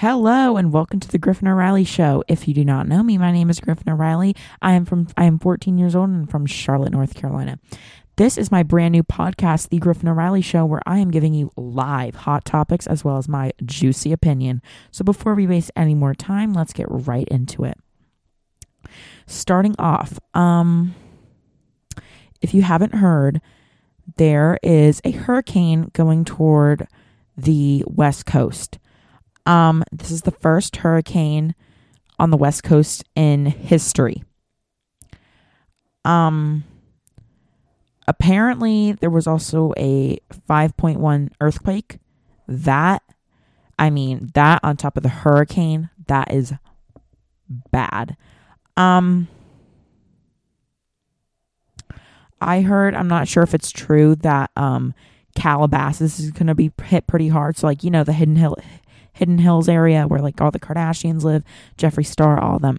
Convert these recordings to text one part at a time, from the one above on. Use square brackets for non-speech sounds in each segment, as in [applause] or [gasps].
Hello and welcome to the Griffin O'Reilly Show. If you do not know me, my name is Griffin O'Reilly. I am from I am 14 years old and from Charlotte, North Carolina. This is my brand new podcast, The Griffin O'Reilly Show, where I am giving you live hot topics as well as my juicy opinion. So before we waste any more time, let's get right into it. Starting off, um if you haven't heard, there is a hurricane going toward the west coast. Um, this is the first hurricane on the West Coast in history. Um, apparently, there was also a 5.1 earthquake. That, I mean, that on top of the hurricane, that is bad. Um, I heard, I'm not sure if it's true that um, Calabasas is going to be hit pretty hard. So, like, you know, the Hidden Hill Hidden Hills area where like all the Kardashians live, Jeffree Star, all of them.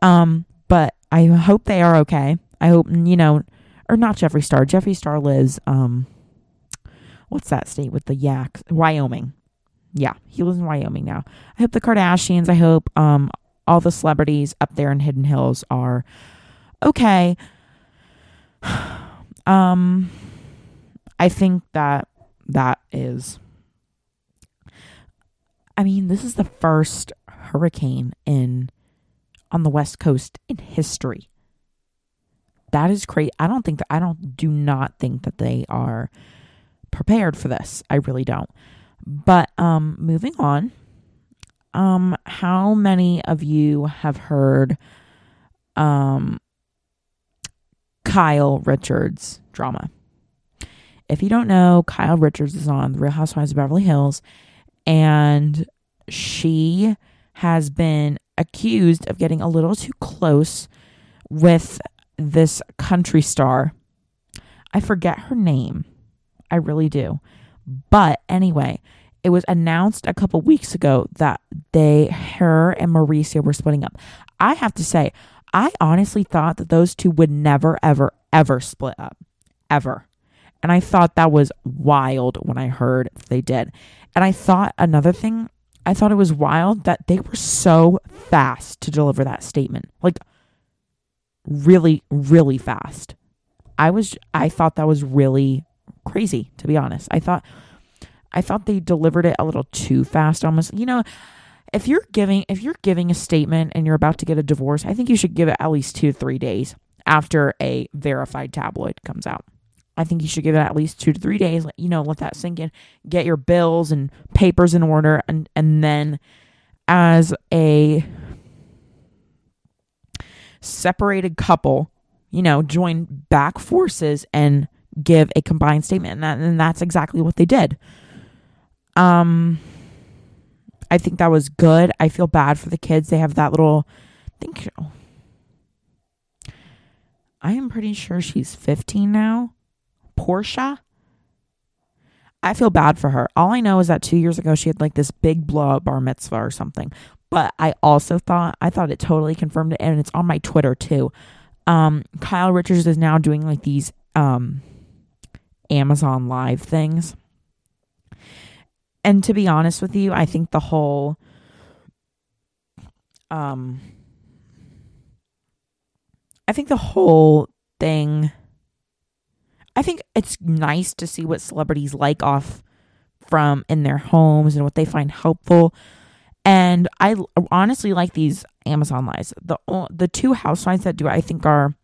Um, but I hope they are okay. I hope you know, or not Jeffree Star. Jeffree Star lives um, what's that state with the yaks? Wyoming. Yeah, he lives in Wyoming now. I hope the Kardashians. I hope um all the celebrities up there in Hidden Hills are okay. [sighs] um, I think that that is I mean, this is the first hurricane in on the west coast in history. That is crazy. I don't think that I don't do not think that they are prepared for this. I really don't. But um moving on. Um how many of you have heard um Kyle Richards drama? If you don't know, Kyle Richards is on The Real Housewives of Beverly Hills and she has been accused of getting a little too close with this country star. I forget her name. I really do. But anyway, it was announced a couple weeks ago that they, her and Mauricio were splitting up. I have to say, I honestly thought that those two would never, ever, ever split up. Ever. And I thought that was wild when I heard they did. And I thought another thing, I thought it was wild that they were so fast to deliver that statement. Like really, really fast. I was I thought that was really crazy, to be honest. I thought I thought they delivered it a little too fast almost. You know, if you're giving if you're giving a statement and you're about to get a divorce, I think you should give it at least 2 3 days after a verified tabloid comes out. I think you should give it at least two to three days. You know, let that sink in. Get your bills and papers in order, and and then as a separated couple, you know, join back forces and give a combined statement, and, that, and that's exactly what they did. Um, I think that was good. I feel bad for the kids. They have that little. I think. I am pretty sure she's 15 now Portia. I feel bad for her. All I know is that two years ago she had like this big blow up bar mitzvah or something. But I also thought I thought it totally confirmed it, and it's on my Twitter too. Um, Kyle Richards is now doing like these um, Amazon Live things. And to be honest with you, I think the whole um I think the whole thing I think it's nice to see what celebrities like off from in their homes and what they find helpful. And I honestly like these Amazon lives. The the two housewives that do I think are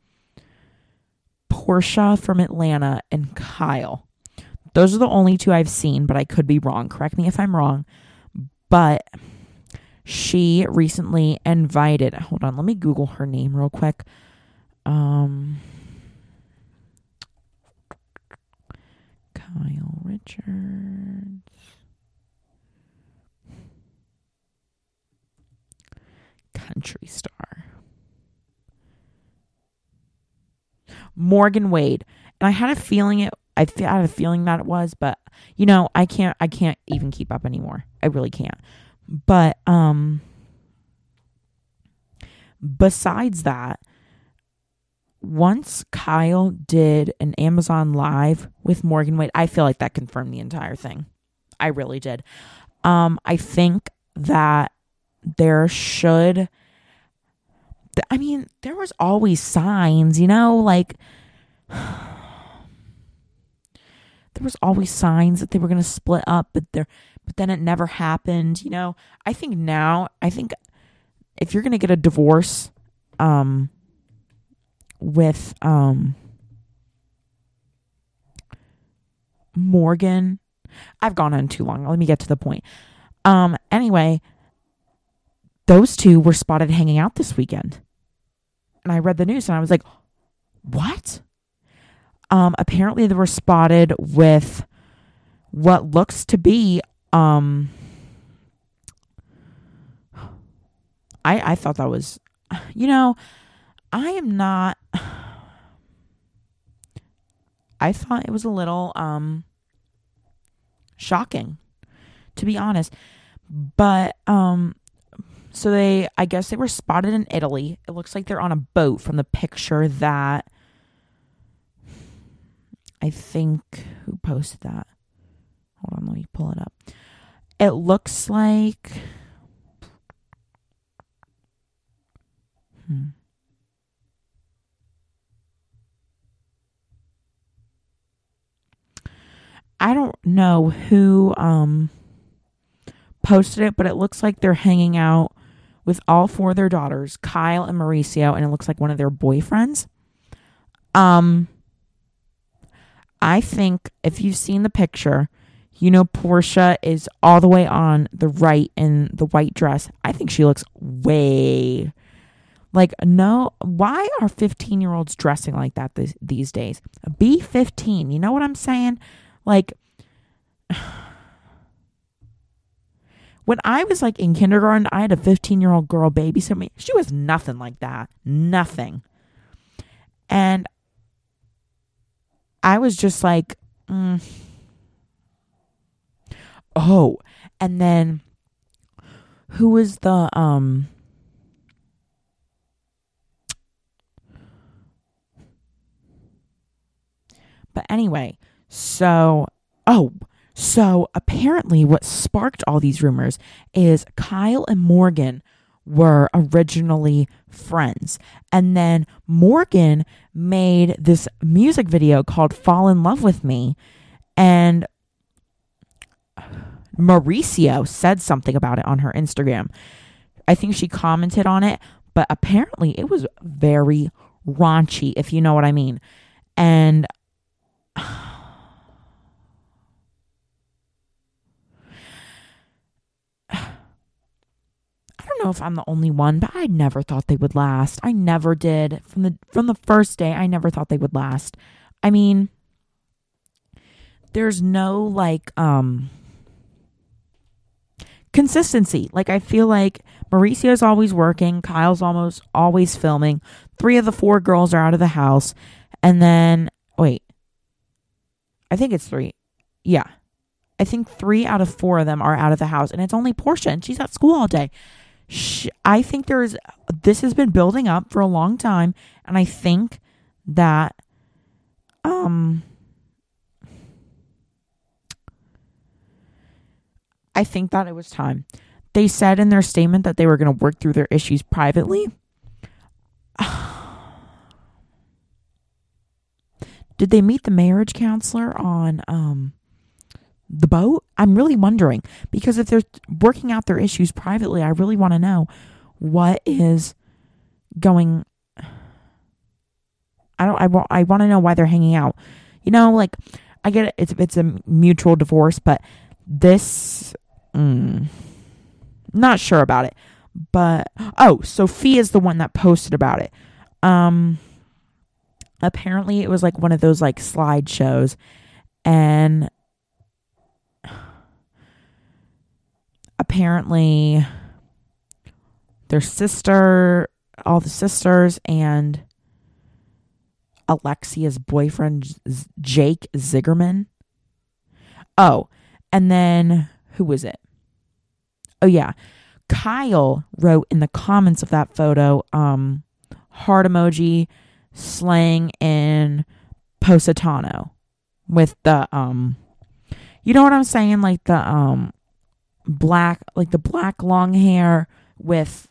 Porsha from Atlanta and Kyle. Those are the only two I've seen, but I could be wrong. Correct me if I'm wrong. But she recently invited, hold on, let me Google her name real quick. Um Kyle Richards. Country star. Morgan Wade. And I had a feeling it I had a feeling that it was, but you know, I can't I can't even keep up anymore. I really can't. But um besides that, once Kyle did an Amazon Live with Morgan Wade, I feel like that confirmed the entire thing. I really did. Um, I think that there should I mean, there was always signs, you know, like [sighs] there was always signs that they were going to split up, but there but then it never happened, you know. I think now, I think if you're going to get a divorce um with um Morgan, I've gone on too long. Let me get to the point. Um anyway, those two were spotted hanging out this weekend. And I read the news and I was like, "What?" Um apparently they were spotted with what looks to be um I I thought that was you know, I am not [sighs] I thought it was a little um shocking to be honest. But um so they I guess they were spotted in Italy. It looks like they're on a boat from the picture that I think who posted that? Hold on, let me pull it up. It looks like hmm. I don't know who um posted it, but it looks like they're hanging out with all four of their daughters, Kyle and Mauricio, and it looks like one of their boyfriends. Um I think if you've seen the picture, you know Portia is all the way on the right in the white dress. I think she looks way like no why are 15-year-olds dressing like that this, these days? Be 15. You know what I'm saying? Like when I was like in kindergarten, I had a 15 year old girl babysit me. She was nothing like that. Nothing. And I was just like, mm. oh. And then who was the, um, but anyway, so, oh, so apparently, what sparked all these rumors is Kyle and Morgan were originally friends. And then Morgan made this music video called Fall in Love with Me. And Mauricio said something about it on her Instagram. I think she commented on it, but apparently it was very raunchy, if you know what I mean. And [sighs] know if I'm the only one, but I never thought they would last. I never did. From the from the first day, I never thought they would last. I mean, there's no like um consistency. Like I feel like Mauricio's always working, Kyle's almost always filming. Three of the four girls are out of the house. And then wait. I think it's 3. Yeah. I think 3 out of 4 of them are out of the house and it's only Portia and she's at school all day. I think there's this has been building up for a long time, and I think that um I think that it was time. They said in their statement that they were going to work through their issues privately. [sighs] Did they meet the marriage counselor on um the boat? I'm really wondering because if they're working out their issues privately, I really want to know what is going I don't I want I want to know why they're hanging out. You know, like I get it it's it's a mutual divorce, but this mm, not sure about it. But oh, Sophie is the one that posted about it. Um apparently it was like one of those like slideshows and apparently their sister, all the sisters, and Alexia's boyfriend, Jake Zingerman. Oh, and then who was it? Oh, yeah. Kyle wrote in the comments of that photo, um, heart emoji, slang in Positano with the, um, you know what I'm saying? Like the, um, black, like the black long hair with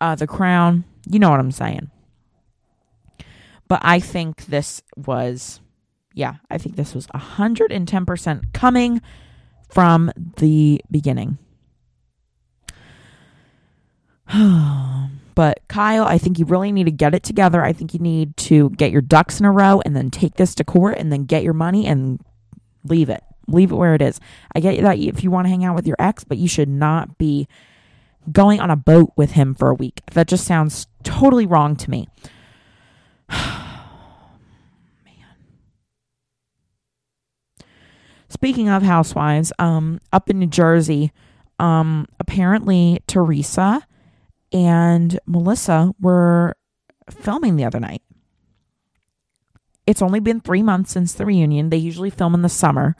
uh, the crown. You know what I'm saying. But I think this was, yeah, I think this was 110% coming from the beginning. [sighs] but Kyle, I think you really need to get it together. I think you need to get your ducks in a row and then take this to court and then get your money and leave it. Leave it where it is. I get that if you want to hang out with your ex, but you should not be going on a boat with him for a week. That just sounds totally wrong to me. [sighs] Speaking of housewives, um, up in New Jersey, um, apparently Teresa and Melissa were filming the other night. It's only been three months since the reunion. They usually film in the summer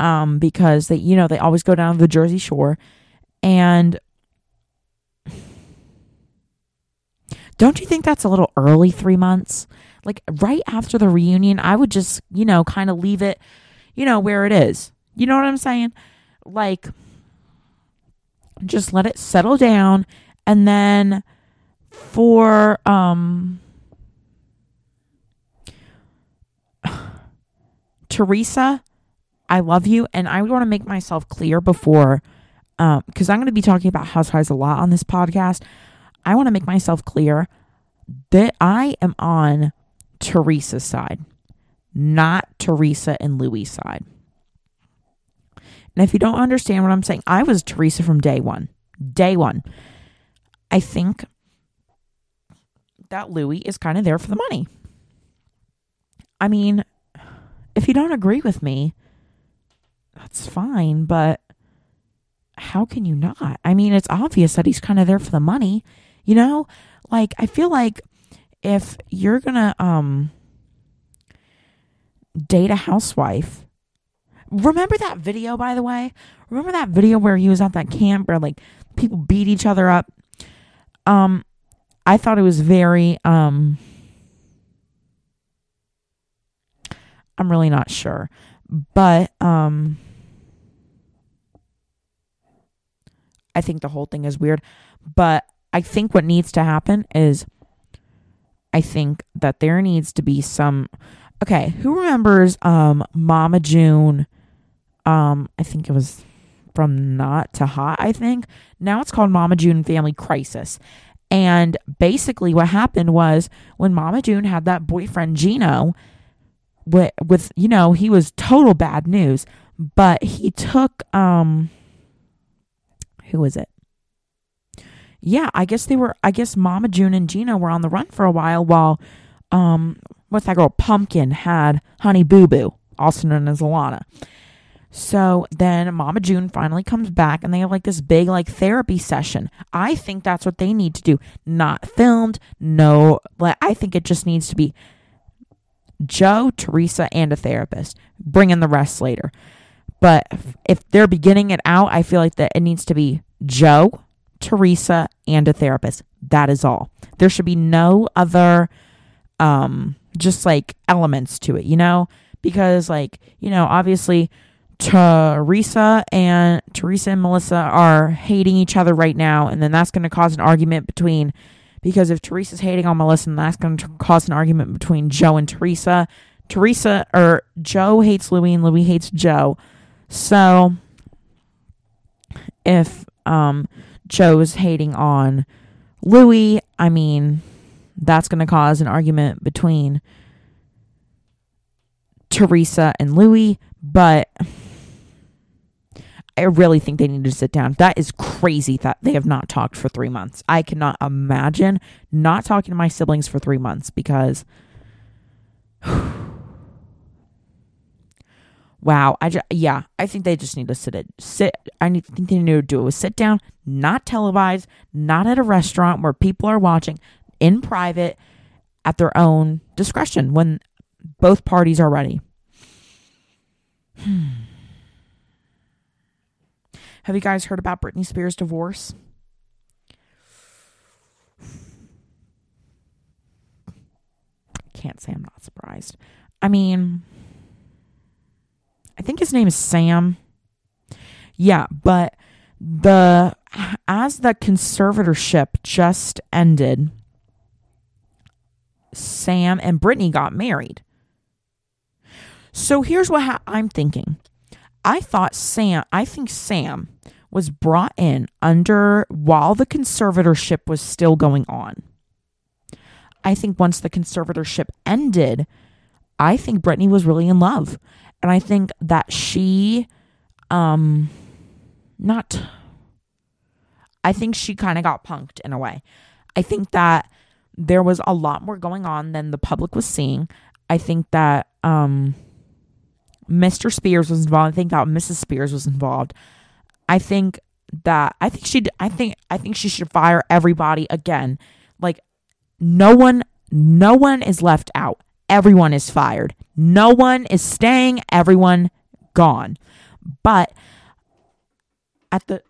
um, because they, you know, they always go down to the Jersey Shore. And don't you think that's a little early, three months? Like right after the reunion, I would just, you know, kind of leave it you know, where it is. You know what I'm saying? Like, just let it settle down. And then for, um, [sighs] Teresa, I love you. And I want to make myself clear before, um, because I'm going to be talking about housewives a lot on this podcast. I want to make myself clear that I am on Teresa's side not Teresa and Louis' side. And if you don't understand what I'm saying, I was Teresa from day one. Day one. I think that Louis is kind of there for the money. I mean, if you don't agree with me, that's fine, but how can you not? I mean, it's obvious that he's kind of there for the money, you know? Like I feel like if you're going to um date a housewife. Remember that video, by the way? Remember that video where he was at that camp where like people beat each other up? Um, I thought it was very, um, I'm really not sure, but, um, I think the whole thing is weird, but I think what needs to happen is I think that there needs to be some Okay, who remembers um Mama June? Um, I think it was from Not to Hot, I think. Now it's called Mama June Family Crisis. And basically what happened was when Mama June had that boyfriend Geno with, with you know, he was total bad news, but he took um who was it? Yeah, I guess they were I guess Mama June and Gina were on the run for a while while um what's that girl? Pumpkin had Honey Boo Boo, also known as Alana. So then Mama June finally comes back and they have like this big like therapy session. I think that's what they need to do. Not filmed, no like I think it just needs to be Joe, Teresa, and a therapist. Bring in the rest later. But if they're beginning it out, I feel like that it needs to be Joe, Teresa, and a therapist. That is all. There should be no other um just like elements to it, you know? Because like, you know, obviously Teresa and Teresa and Melissa are hating each other right now, and then that's going to cause an argument between because if Teresa's hating on Melissa, then that's going to cause an argument between Joe and Teresa. Teresa or Joe hates Louis and Louis hates Joe. So if um Joe's hating on Louis, I mean, that's going to cause an argument between Teresa and Louis, but I really think they need to sit down. That is crazy that they have not talked for three months. I cannot imagine not talking to my siblings for three months because. [sighs] wow, I just yeah, I think they just need to sit it sit. I need think they need to do it with sit down, not televised, not at a restaurant where people are watching, in private at their own discretion when both parties are ready. Hmm. Have you guys heard about Britney Spears' divorce? Can't say I'm not surprised. I mean, I think his name is Sam. Yeah, but the as the conservatorship just ended, Sam and Britney got married. So here's what ha- I'm thinking. I thought Sam, I think Sam was brought in under while the conservatorship was still going on. I think once the conservatorship ended, I think Britney was really in love. And I think that she um not I think she kind of got punked in a way. I think that there was a lot more going on than the public was seeing. I think that um Mr. Spears was involved. I think that Mrs. Spears was involved. I think that I think she I think I think she should fire everybody again. Like no one no one is left out. Everyone is fired. No one is staying. Everyone gone. But at the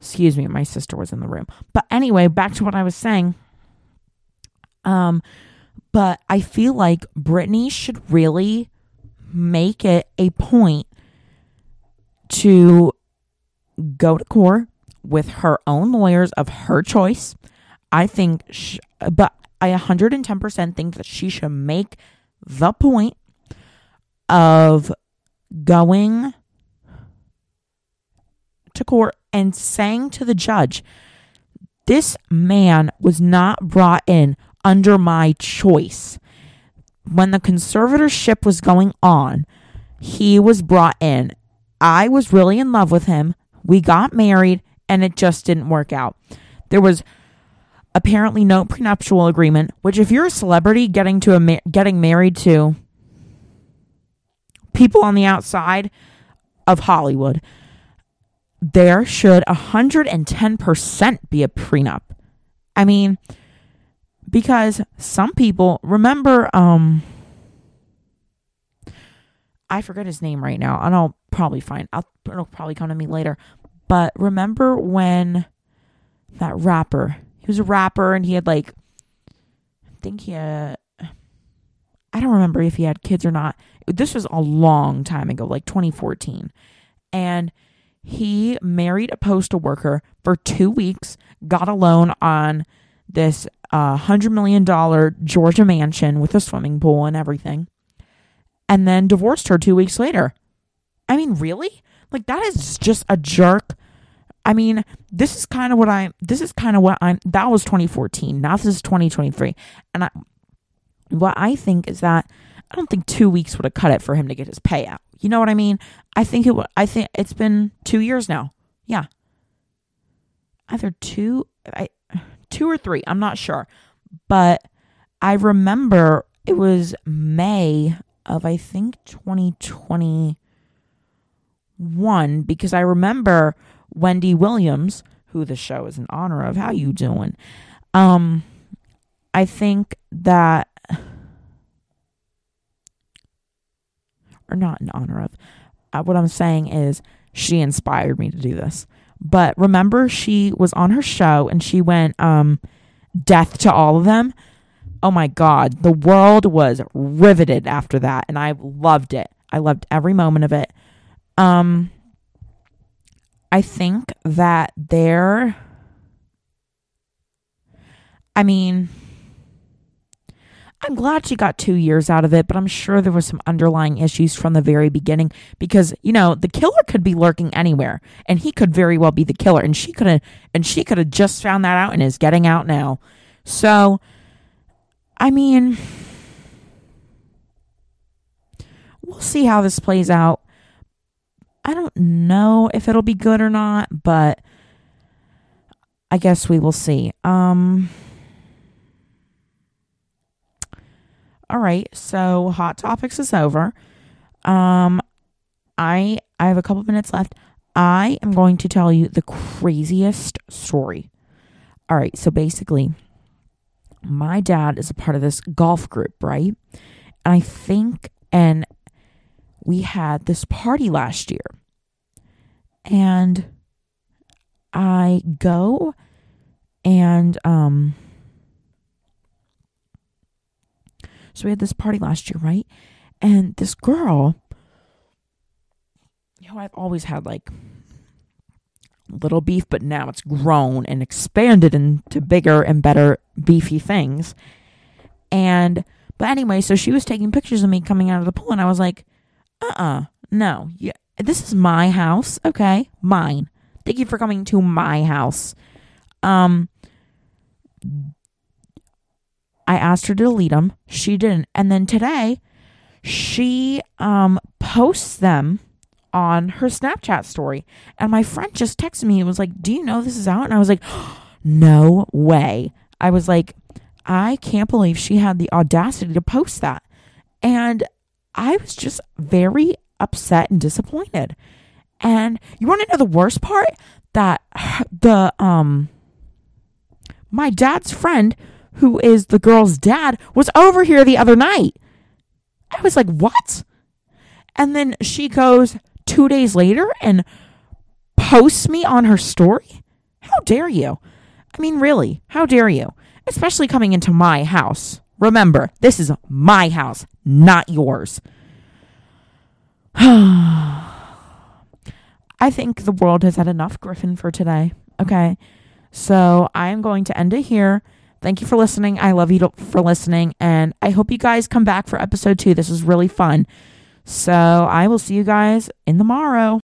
excuse me, my sister was in the room. But anyway, back to what I was saying. Um, but I feel like Britney should really make it a point to go to court with her own lawyers of her choice. I think, she, but I 110% think that she should make the point of going to court and saying to the judge, this man was not brought in under my choice. When the conservatorship was going on, he was brought in. I was really in love with him. We got married and it just didn't work out. There was apparently no prenuptial agreement, which if you're a celebrity getting to a ma- getting married to people on the outside of Hollywood, there should 110% be a prenup. I mean, because some people remember um I forget his name right now, and I'll probably find I'll it'll probably come to me later. But remember when that rapper, he was a rapper and he had like I think he had I don't remember if he had kids or not. This was a long time ago, like 2014. And he married a postal worker for two weeks, got a loan on this uh, $100 million Georgia mansion with a swimming pool and everything, and then divorced her two weeks later. I mean, really? Like, that is just a jerk. I mean, this is kind of what I'm, this is kind of what I'm, that was 2014. Now this is 2023. And I, what I think is that I don't think two weeks would have cut it for him to get his payout. You know what I mean? I think it. I think it's been two years now. Yeah, either two, I, two or three. I'm not sure, but I remember it was May of I think 2021 because I remember Wendy Williams, who the show is in honor of. How you doing? Um, I think that or not in honor of. Uh, what I'm saying is she inspired me to do this. But remember, she was on her show and she went, um, death to all of them. Oh my God. The world was riveted after that. And I loved it. I loved every moment of it. Um, I think that there, I mean, I'm glad she got two years out of it, but I'm sure there was some underlying issues from the very beginning because, you know, the killer could be lurking anywhere and he could very well be the killer and she could have and she could have just found that out and is getting out now. So I mean we'll see how this plays out. I don't know if it'll be good or not, but I guess we will see. Um All right, so hot topics is over. Um, I I have a couple minutes left. I am going to tell you the craziest story. All right, so basically, my dad is a part of this golf group, right? And I think, and we had this party last year, and I go and um So we had this party last year, right? And this girl, you know, I've always had like little beef, but now it's grown and expanded into bigger and better beefy things. And, but anyway, so she was taking pictures of me coming out of the pool, and I was like, uh uh-uh, uh no, yeah, this is my house, okay? Mine. Thank you for coming to my house. Um, I asked her to delete them. She didn't. And then today, she um posts them on her Snapchat story. And my friend just texted me and was like, Do you know this is out? And I was like, [gasps] No way. I was like, I can't believe she had the audacity to post that. And I was just very upset and disappointed. And you want to know the worst part? That [sighs] the, um, my dad's friend, who is the girl's dad, was over here the other night. I was like, what? And then she goes, two days later and posts me on her story? How dare you? I mean, really, how dare you? Especially coming into my house. Remember, this is my house, not yours. [sighs] I think the world has had enough Griffin for today. Okay. So I am going to end it here. Thank you for listening. I love you for listening. And I hope you guys come back for episode two. This is really fun. So I will see you guys in the morrow.